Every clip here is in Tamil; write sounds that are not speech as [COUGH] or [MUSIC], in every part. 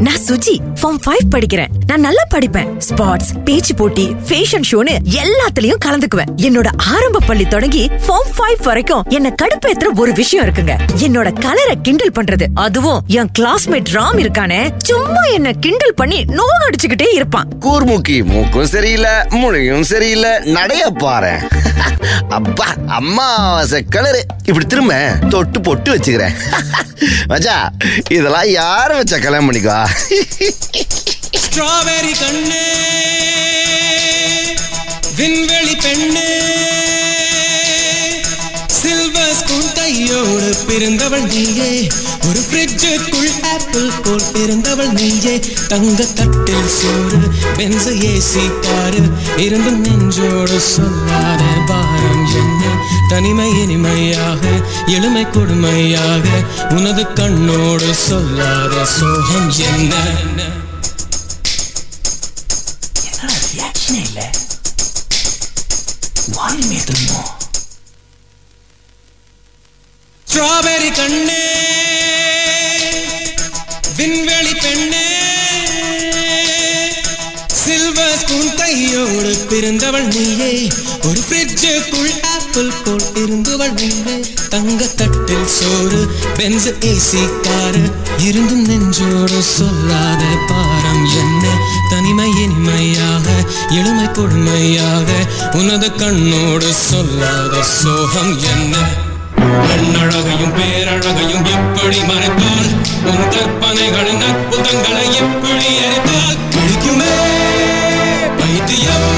நான் சுஜி ஃபார்ம் ஃபைவ் படிக்கிறேன். நான் நல்லா படிப்பேன். ஸ்போர்ட்ஸ் பேச்சு போட்டி ஃபேஷன் ஷோன்னு எல்லாத்துலயும் கலந்துக்குவேன். என்னோட ஆரம்ப பள்ளி தொடங்கி ஃபார்ம் ஃபைவ் வரைக்கும் என்ன கடுப்பேத்துற ஒரு விஷயம் இருக்குங்க. என்னோட கலரை கிண்டல் பண்றது. அதுவும் என் கிளாஸ்மேட் ராம் இருக்கானே சும்மா என்ன கிண்டல் பண்ணி நோக அடிச்சுக்கிட்டே இருப்பான். கூர்முக்கி மூக்கும் சரியில்லை மொழியும் சரியில்லை நடைய பாரு [LAUGHS] அப்பா அம்மா கலரு இப்படி திரும்ப தொட்டு பொட்டு வச்சுக்கிறேன். [LAUGHS] மச்சா இதெல்லாம் யார் வச்சா கல்யாணம் பண்ணிக்கோ ஸ்ட்ராபெரி கண்ணு விண்வெளி பெண்ணு சில்வர் ஸ்பூன் கையோடு பிறந்தவள் நீயே. ஒரு ஃப்ரிட்ஜுக்குள் ஆப்பிள் போல் பிறந்தவள் நீயே. தங்க தட்டில் சோறு பென்ச ஏசி காரு இருந்து நெஞ்சோடு சொல்லாத பாரம். தனிமை இனிமையாக எளிமை கொடுமையாக உனது கண்ணோடு சொல்லாத சோகம் என்ன? இல்ல? ஸ்ட்ராபெரி கண்ணே விண்வெளி பெண்ணே சில்வர் ஸ்பூன் கையோடு பிறந்தவள் நீயே ஒரு ஃப்ரிட்ஜுக்குள் ஆப்பிள் போல் இருந்தவள் நீயே தங்க தட்டில் சோறு பென்ஸ் ஏசி காரு இருந்தும் நெஞ்சோடு சொல்லாத பாரம் என்ன? தனிமை இனிமையாக எளிமை கொடுமையாக உனது கண்ணோடு சொல்லாத சோகம் என்ன? கண்ணழகையும் பேரழகையும் எப்படி மறைத்தால் உன் கற்பனைகளின் அற்புதங்களை எப்படி எரித்தால் பிடிக்குமே பைத்தியம்.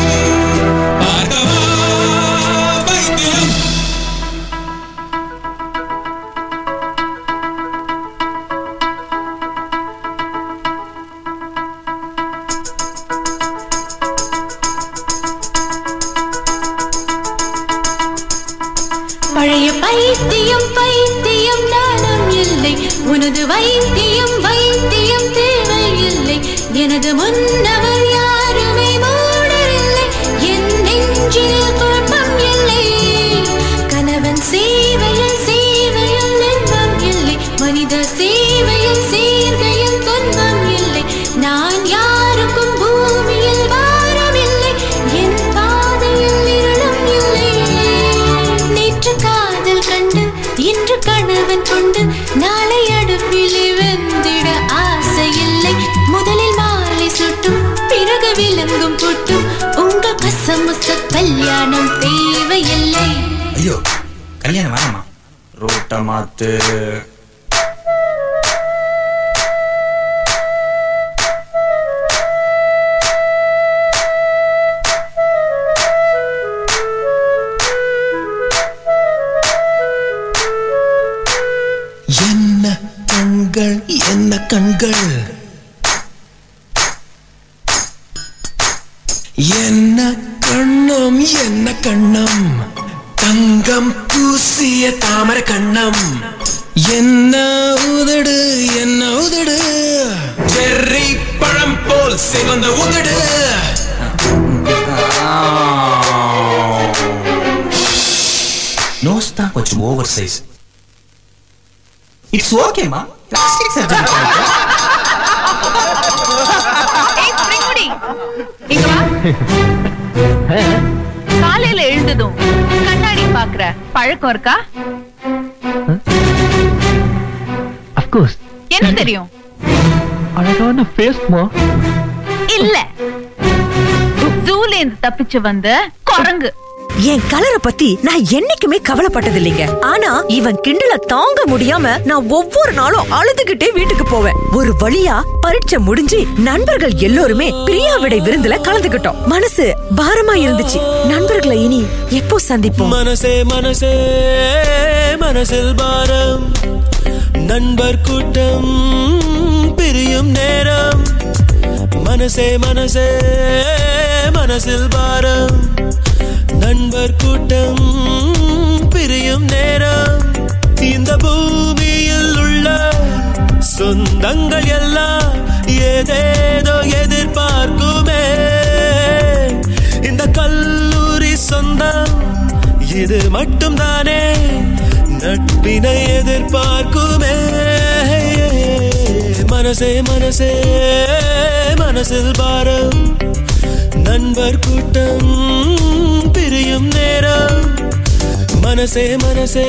கசமுச கல்யாணம் தேவையில்லை. ஐயோ கல்யாணம் வேணாமா? ரோட்ட மாத்து. என்ன கண்கள் என்ன கண்கள்? இட்ஸ் ஓகேமா பிளாஸ்டிக் சர்ஜரி ஏய், ஸ்ரீமுடி, இங்க வா. காலையில எழுந்ததும் கண்ணாடி பாக்குற பழக்கம் இருக்கா? அஃப்கோர்ஸ் என்ன தெரியும்? அழகான ஃபேஸ்மா இல்ல. ஜூல இருந்து தப்பிச்சு வந்த குரங்கு. என் கலரை பத்தி நான் என்னைக்குமே கவலைப்பட்டது இல்லைங்க ஆனா இவன் கிண்டல தாங்க முடியாம நான் ஒவ்வொரு நாளும் அழுதுகிட்டே வீட்டுக்கு போவேன். ஒரு வழியா பரீட்சை முடிஞ்சு நண்பர்கள் எல்லோருமே பிரியா விடை விருந்துல கலந்துகிட்டோம். மனசு பாரமா இருந்துச்சு. நண்பர்களை இனி எப்போ சந்திப்போம்? மனசே மனசே மனசில் பாரம். நண்பர் கூட்டம் பிரியும் நேரம். மனசே மனசே மனசில் பாரம். நண்பர் கூட்டம் பிரியும் நேரம் இந்த பூமியில் உள்ள சொந்தங்கள் எல்லாம் ஏதேதோ எதிர்பார்க்குமே. இந்த கல்லூரி சொந்தம் இது மட்டும் தானே நட்பினை எதிர்பார்க்குமே. மனசே மனசே மனசில் பாரம். நண்பர் கூட்டம் பிரியும் நேரம். மனசே மனசே.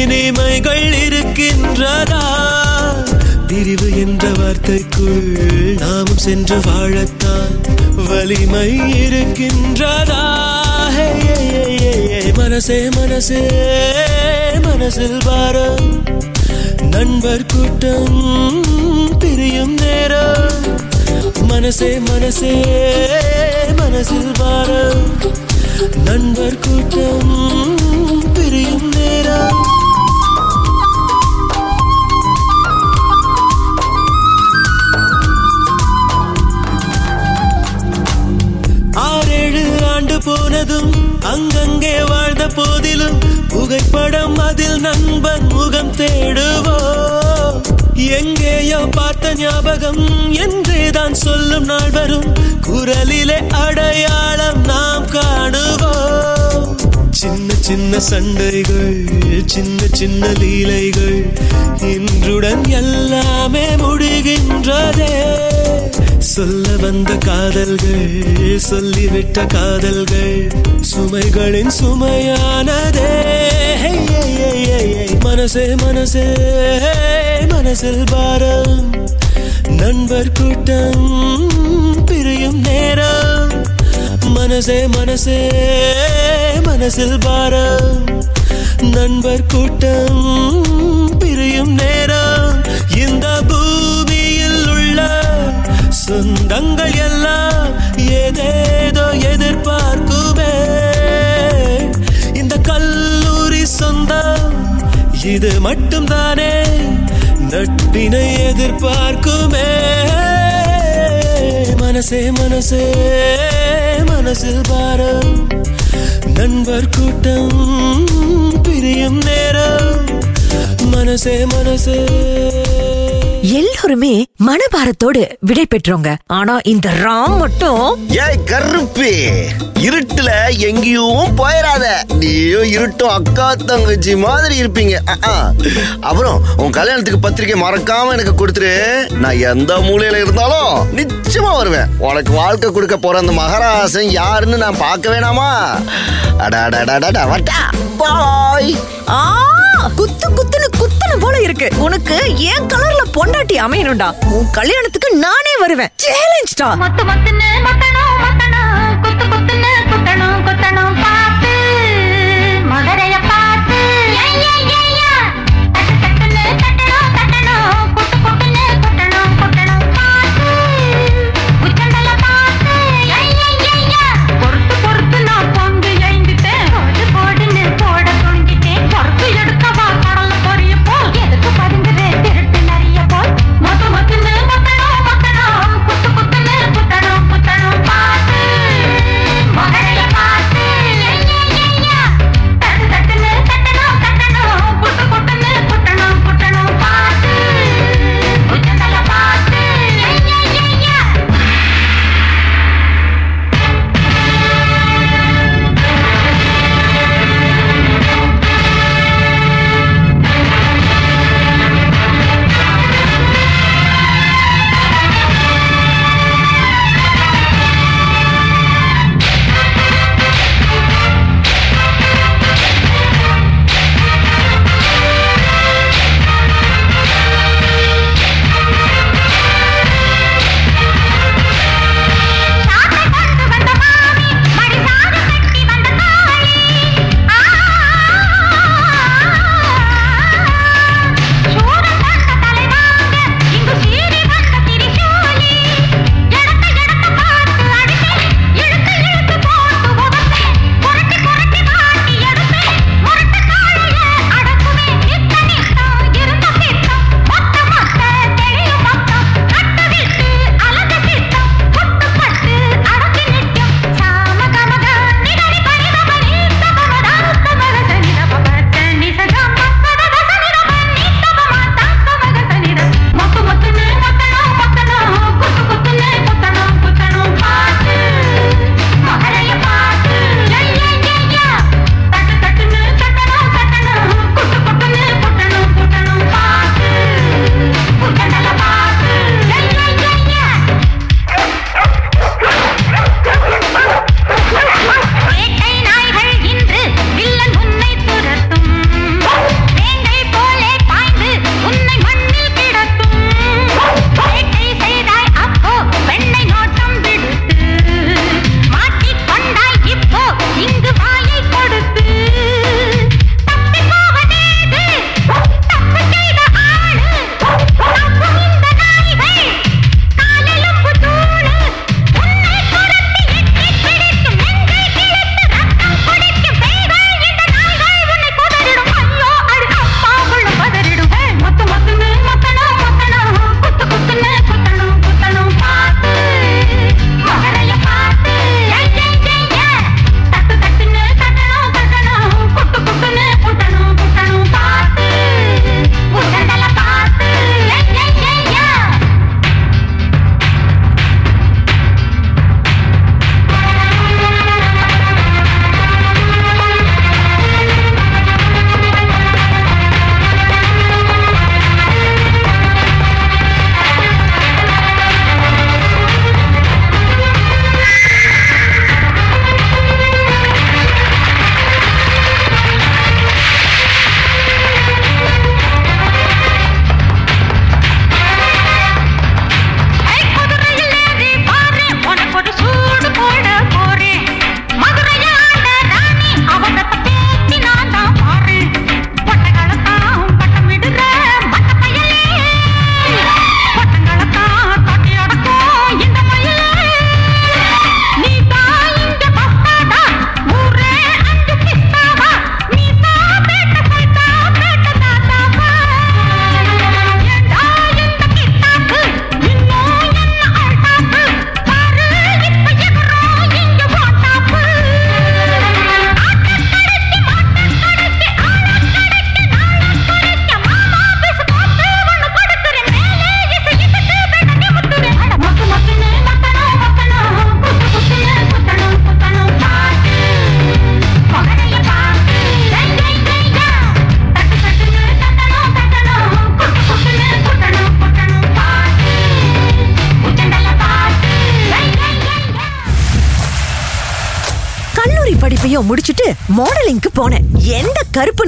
இனிமைகள் இருக்கின்றதா? பிரிவு என்ற வார்த்தைக்குள் நாமும் சென்று வாழத்தான் வலிமை இருக்கின்றதா? மனசே மனசே மனசில் பாரம் நண்பர் கூட்டம் பிரியும் நேரம். மனசே மனசே மனசில் பாரம் நண்பர் கூட்டம் பிரியும் நேரம். போனதும் அங்கங்கே வாழ்ந்த போதிலும் புகைப்படம் அதில் நண்பன் முகம் தேடுவோ. எங்கேயோ பார்த்த ஞாபகம் என்றே தான் சொல்லும் நாள் வரும். குரலிலே அடையாளம் நாம் காணுவோம் சின்ன சின்ன சண்டைகள் சின்ன சின்ன லீலைகள் இன்றுடன் எல்லாமே முடிகின்றதே. சொல்ல வந்த காதல்கள் சொல்லிவிட்ட காதல்கள் சுமைகளின் சுமையானதே. மனசே மனசே மனசில் பாரம். நண்பர் கூட்டம் பிரியும் நேரம். மனசே மனசே மனசில் பாரம். நண்பர் கூட்டம் பிரியும் நேரம். சொந்தங்கள் எல்லாம் ஏதேதோ எதிர்பார்க்குமே. இந்த கல்லூரி சொந்தம் இது மட்டும்தானே? நட்பினை எதிர்பார்க்குமே. மனசே மனசே மனசில் பாரம். நண்பர் கூட்டம் பிரியும் நேரம். மனசே மனசே. எல்லாருமே மனபாரத்தோடு விடை பெற்றோங்க. ஆனா இந்த ராம் மட்டும் ஏய் கருப்பு. இருட்டுல எங்கேயும் போயிடாத நீயும் இருட்டும் அக்கா தங்கச்சி மாதிரி இருப்பீங்க. அப்புறம் உன் கல்யாணத்துக்கு பத்திரிக்கை மறக்காம எனக்கு கொடுத்துரு. நான் எந்த மூலையில இருந்தாலும் நிச்சயமா வருவேன். உனக்கு வாழ்க்கை கொடுக்க போற அந்த மகராசன் யாருன்னு நான் பார்க்க வேணாமா? அடாடாடாடா வட்டா பாய் ஆ குத்து குத்துன்னு குத்து போல இருக்கு. உனக்கு ஏன் கலர்ல பொண்டாட்டி அமையணும்டா. உன் கல்யாணத்துக்கு நானே வருவேன். சேலஞ்ச்டா மத்த மத்தன்னு மத்தனா மத்தனா குத்து குத்துன்னு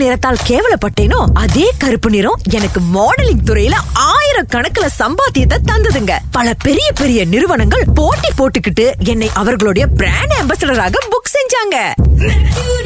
நிறத்தால் கேவலப்பட்டேனோ அதே கருப்பு நிறம் எனக்கு மாடலிங் துறையில ஆயிரக்கணக்கில் சம்பாத்தியத்தை தந்ததுங்க. பல பெரிய பெரிய நிறுவனங்கள் போட்டி போட்டுக்கிட்டு என்னை அவர்களுடைய பிராண்ட் அம்பாசடராக புக் செஞ்சாங்க. மெர்க்குரி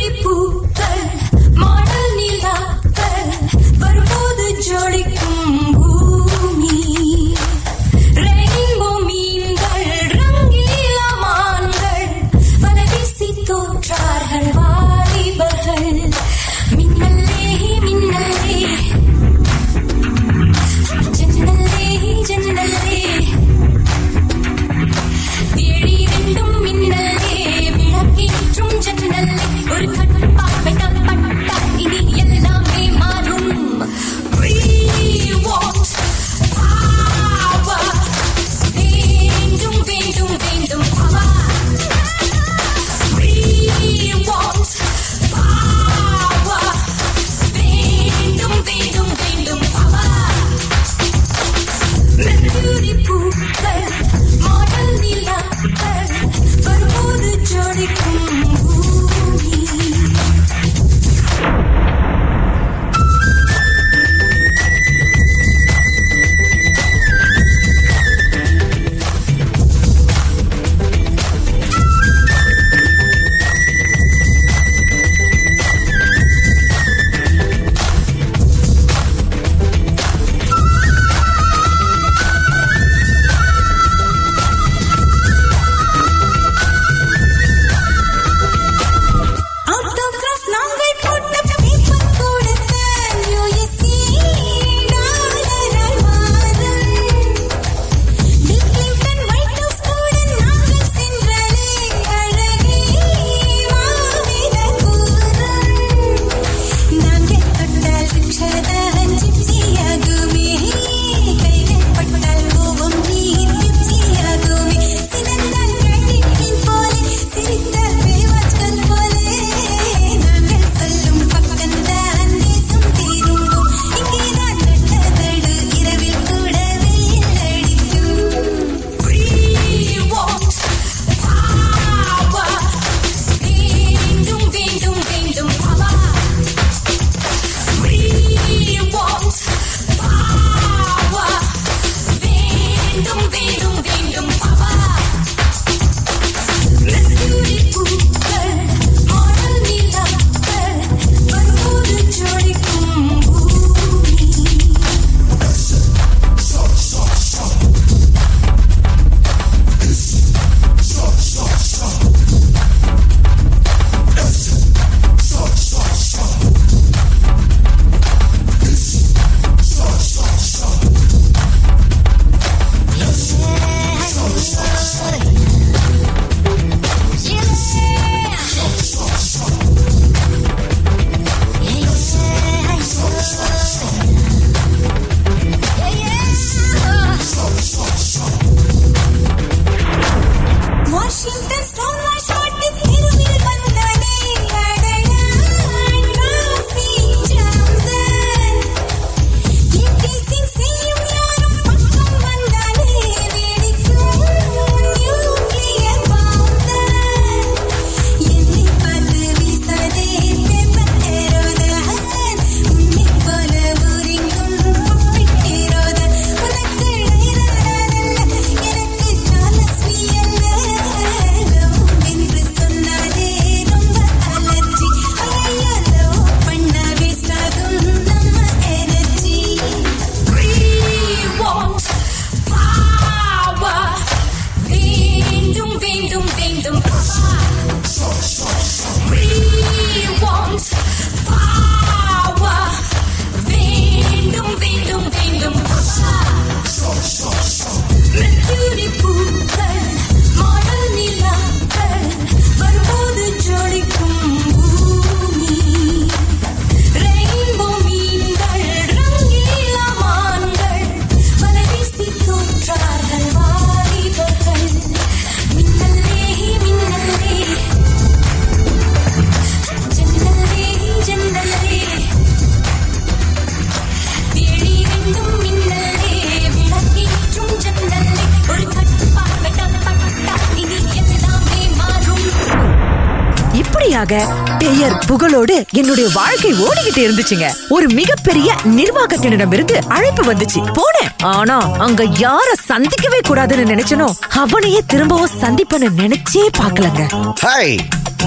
பெருமையாக பெயர் புகழோடு என்னுடைய வாழ்க்கை ஓடிக்கிட்டு இருந்துச்சுங்க. ஒரு மிகப்பெரிய நிர்வாகத்தினரிடமிருந்து அழைப்பு வந்துச்சு. போனேன். ஆனா அங்க யார சந்திக்கவே கூடாதுன்னு நினைச்சனோ அவனையே திரும்பவும் சந்திப்பேன்னு நினைச்சே பாக்கலங்க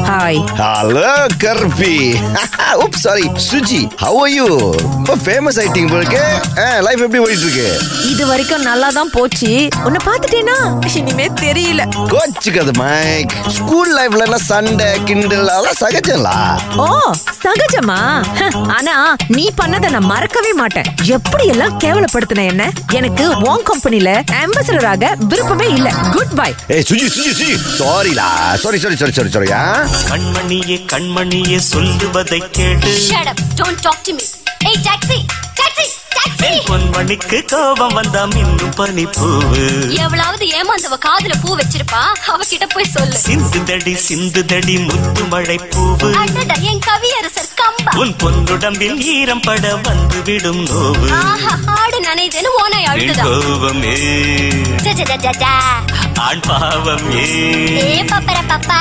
ஹாய் ஹலோ கர்பி up sorry Suji how are you ரொம்ப ஃபேமஸ் ஆயிட்டீங்க போலுக்கு லைஃப் எப்படி ஓடிட்டு இருக்கு இது வரைக்கும் நல்லா தான் போச்சு. உன்னை பாத்துட்டேனா இனிமே தெரியல. கோச்சுக்காது மைக் ஸ்கூல் லைஃப்ல எல்லாம் சண்டை கிண்டல் அதெல்லாம் சகஜம்லா? ஓ சகஜமா? ஆனா நீ பண்ணத நான் மறக்கவே மாட்டேன். எப்படி எல்லாம் கேவலப்படுத்தின என்ன? எனக்கு உன் கம்பெனில அம்பாசடராக விருப்பமே இல்ல. குட் பை ஏய் Suji Suji Suji சாரிலா sorry sorry sorry sorry sorry ஆ? கண்மணியே கண்மணியே சொல்லுவதை கேட்டு Shut up. Don't talk to me. Hey, taxi! Taxi! Taxi! என் பொன்மணிக்கு கோபம் வந்தா மின்னும் பனி பூவு எவ்வளவு ஏமாந்தவ காதுல பூ வச்சிருப்பா அவகிட்ட போய் சொல்லு சிந்துதடி சிந்துதடி முத்து மழை பூவு என் கவியரசர் கம்பா உன் பொன்னுடம்பில் ஈரம் பட வந்து விடும் நோவு ஆடு நனைதுன்னு என் அழுதுதா கோபம். ஆண் பாவம் ஏ பப்பர Papa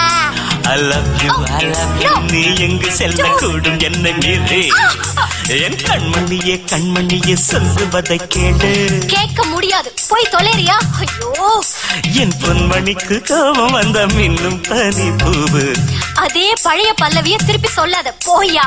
I love you, I love you. No. நீ எங்கு செல்லக்கூடும் என்னை மீறி? என் கண்மணியே கண்மணியே சொல்லுவதை கேளு. கேட்க முடியாது. போய் தொலைறியா? ஐயோ. என் பொன்மணிக்கு கோபம் வந்த மின்னும் பனி பூவு அதே பழைய பல்லவிய திருப்பி சொல்லாத. போயா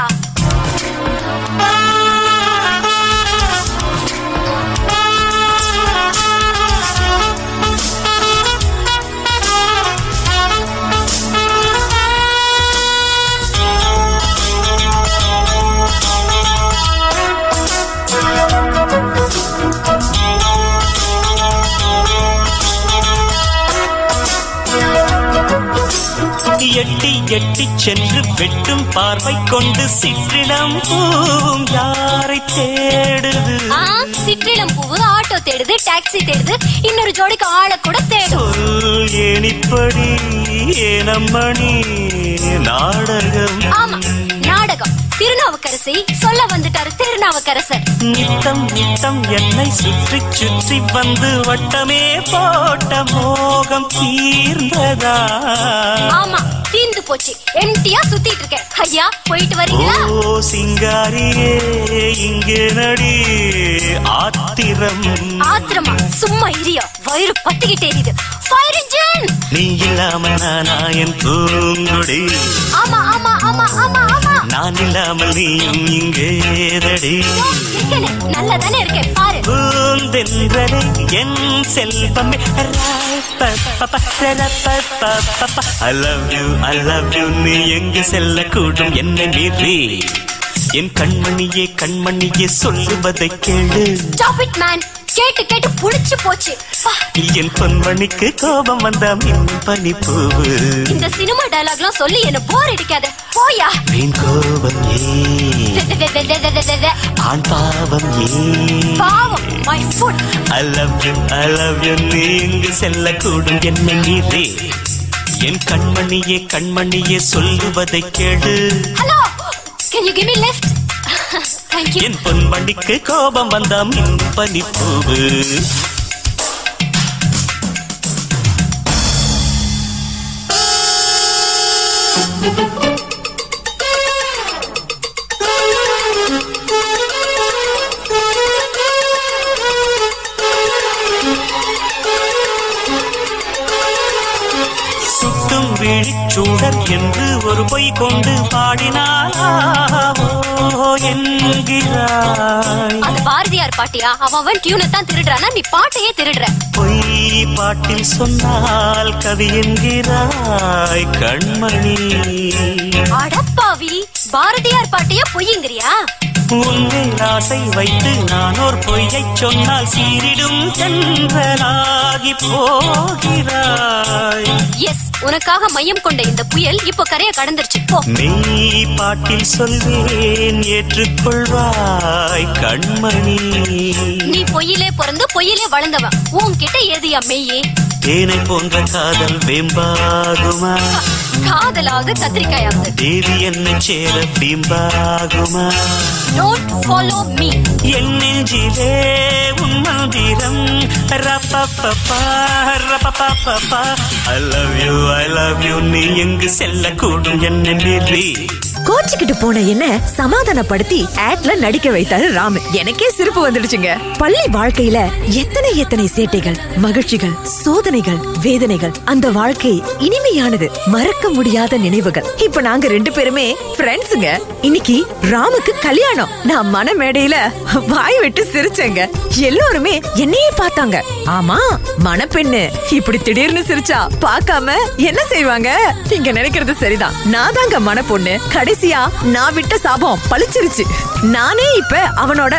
சென்று வெட்டும் பார்வை கொண்டு சிற்றிடம் பூவும் யாரை தேடுது? ஆ சிற்றிளம் பூவு ஆட்டோ தேடுது டாக்ஸி தேடுது இன்னொரு ஜோடிக்கு ஆளை கூட தேடும். ஏனிப்படி ஏனம்மணி நாடகம். ஆமா திருநாவுக்கரசி சொல்ல வந்துட்டாரு திருநாவுக்கரசர். நித்தம் நித்தம் என்னை சுற்றி சுற்றி வந்து வட்டமே போட்ட மோகம் தீர்ந்ததா? ஆமா தீந்து போச்சு. எம்டியா சுத்திட்டு இருக்கேன். ஐயா போயிட்டு வரீங்களா? ஓ சிங்காரியே இங்கே நடி. ஆத்திரம். ஆத்திரமா? சும்மா இரியா வயிறு பத்திக்கிட்டே எரியுது ஃபயர் இன்ஜின் நீ இல்லாம நானா என் பூங்குடி ஆமா ஆமா ஆமா ஆமா ஆமா. நான் இல்லாமல் நீயும் இங்கேதடி இருக்கேனே நல்லா தானே இருக்கேன் பாரு. பூந்தென்றலை என் செல்வமே. I love you I love you நீ எங்கு செல்லக்கூடும் என்னை மீறி. என் கண்மணியே கண்மணியே சொல்லுவதை கேளு. ஸ்டாப் இட் மேன் கேட்டு கேட்டு புடிச்சு போச்சு. என் பொன்மணிக்கு கோபம் வந்தா மின் பனி பூவு. இந்த சினிமா டயலாக்லாம் சொல்லி என்ன போர் அடிக்காத. போயா. வீண் கோபம் ஏ. ஆண் பாவம் ஏ. பாவம். My foot I love you I love you நீ இங்கு செல்லக்கூடும் என்னை மீறி என் கண்மணியே கண்மணியே சொல்லுவதை கேளு. Hello can you give me lift thank you என் பொன்மணிக்கு கோபம் வந்தா மின் பனி பூவு சுட்டும் விழிச்சூடர் என்று ஒரு பொய் கொண்டு பாடினாலாவோ அது பாரதியார் பாட்டியா? அவன் அவன் டியூனை தான் திருடுறானா நீ பாட்டையே திருடுற. பொய் பாட்டில் சொன்னால் கவி என்கிறாய் கண்மணி. அடப்பாவி பாரதியார் பாட்டியா பொய்யுங்கிறியா? உன்னில் ஆசை வைத்து நான் ஒரு பொய்யைச் சொன்னால் சீரிடும் சென்றலாகி போகிறாய். எஸ் உனக்காக மையம் கொண்ட இந்த புயல் இப்போ கரைய கடந்துருச்சு. போ. மெய் பாட்டில் சொல்வேன் ஏற்றுக்கொள்வாய் கண்மணி. நீ பொய்யிலே பிறந்து பொய்யிலே வளர்ந்தவன் உன்கிட்ட ஏதியா மெய்யே? தேனை போன்ற காதல் வெம்பாகுமா? காதலாவது கத்திரிக்காயாவது தேவி என்னை சேர பிம்பாகுமா டோன்ட் ஃபாலோ மீ என் நெஞ்சிலே உன் மந்திரம். ரப்பப்பப்பா ரப்பப்பப்பா I love you I love you நீ எங்கு செல்லக்கூடும் என்னை மீறி. கோச்சிக்கிட்டு போன என்ன சமாதானப்படுத்தி ஆட்ல நடிக்க வைத்தாரு ராமு. எனக்கே சிரிப்பு வந்துடுச்சுங்க. பள்ளி வாழ்க்கையில எத்தனை எத்தனை சேட்டைகள் மகிழ்ச்சிகள் சோதனைகள் வேதனைகள் அந்த வாழ்க்கை இனிமையானது மறக்க முடியாத நினைவுகள். இப்ப நாங்க ரெண்டு பேருமே ஃப்ரெண்ட்ஸுங்க இன்னைக்கு ராமுக்கு கல்யாணம். நான் மன மேடையில வாய் விட்டு சிரிச்சேங்க. எல்லாருமே என்னையே பார்த்தாங்க. ஆமா மணப்பெண்ணு. இப்படி திடீர்னு சிரிச்சா பார்க்காம என்ன செய்வாங்க? நீங்க நினைக்கிறது சரிதான். நான் தாங்க மணப்பொண்ணு கடைசியா நான் விட்ட சாபம் பழிச்சிருச்சு நானே இப்ப அவனோட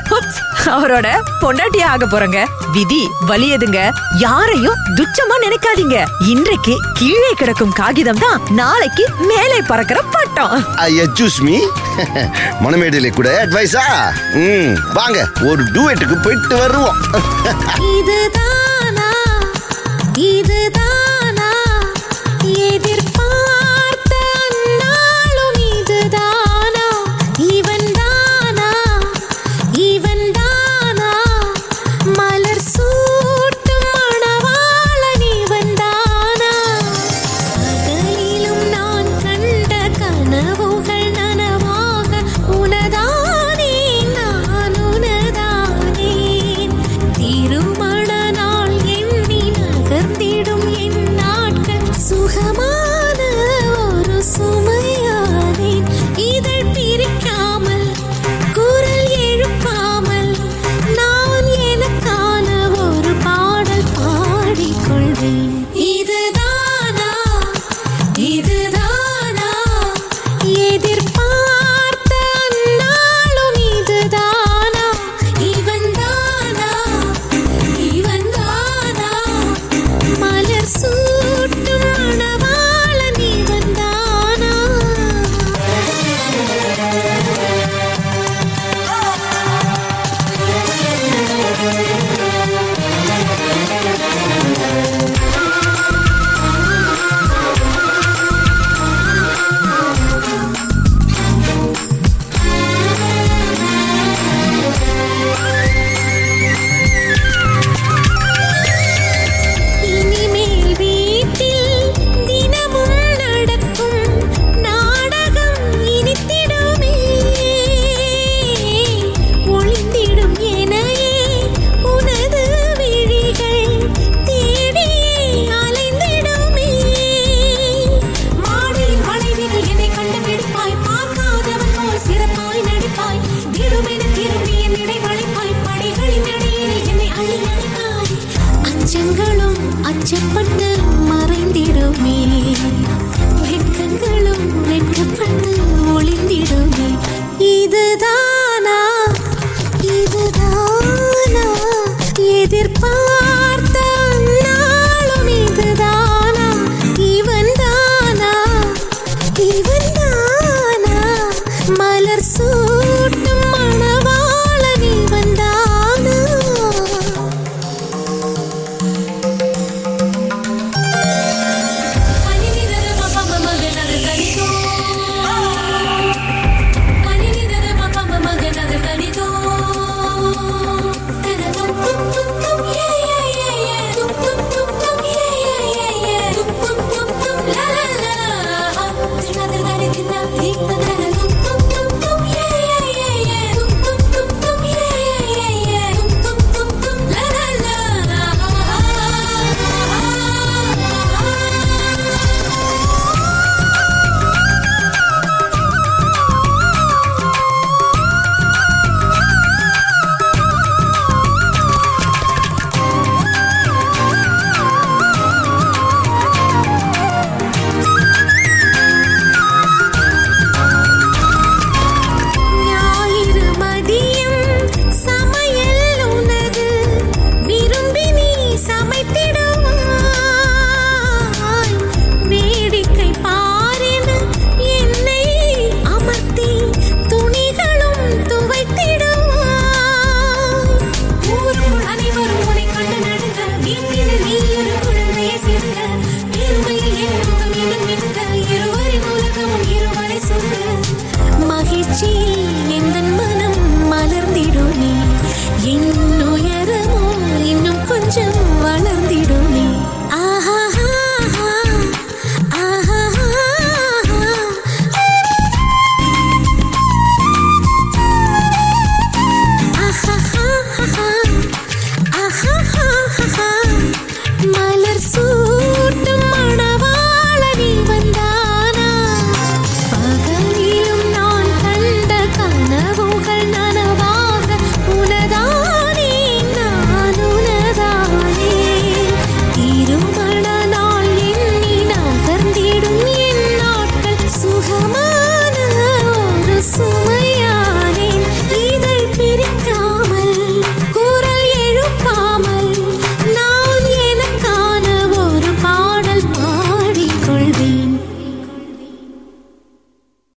அவரோட பொண்டாட்டியா ஆக போறேங்க. விதி வலியதுங்க யாரையும் துச்சமா நினைக்காதீங்க. இன்றைக்கு கீழே கிடக்கும் காகிதம் தான் நாளைக்கு மேலே பறக்கிற பட்டம். ஐயா சூஸ் மீ. [LAUGHS] மணமேடையில கூட அட்வைஸா ம் வாங்க ஒரு டூயட்டுக்கு போயிட்டு வருவோம். [LAUGHS] இதுதானா? இதுதானா ये दिल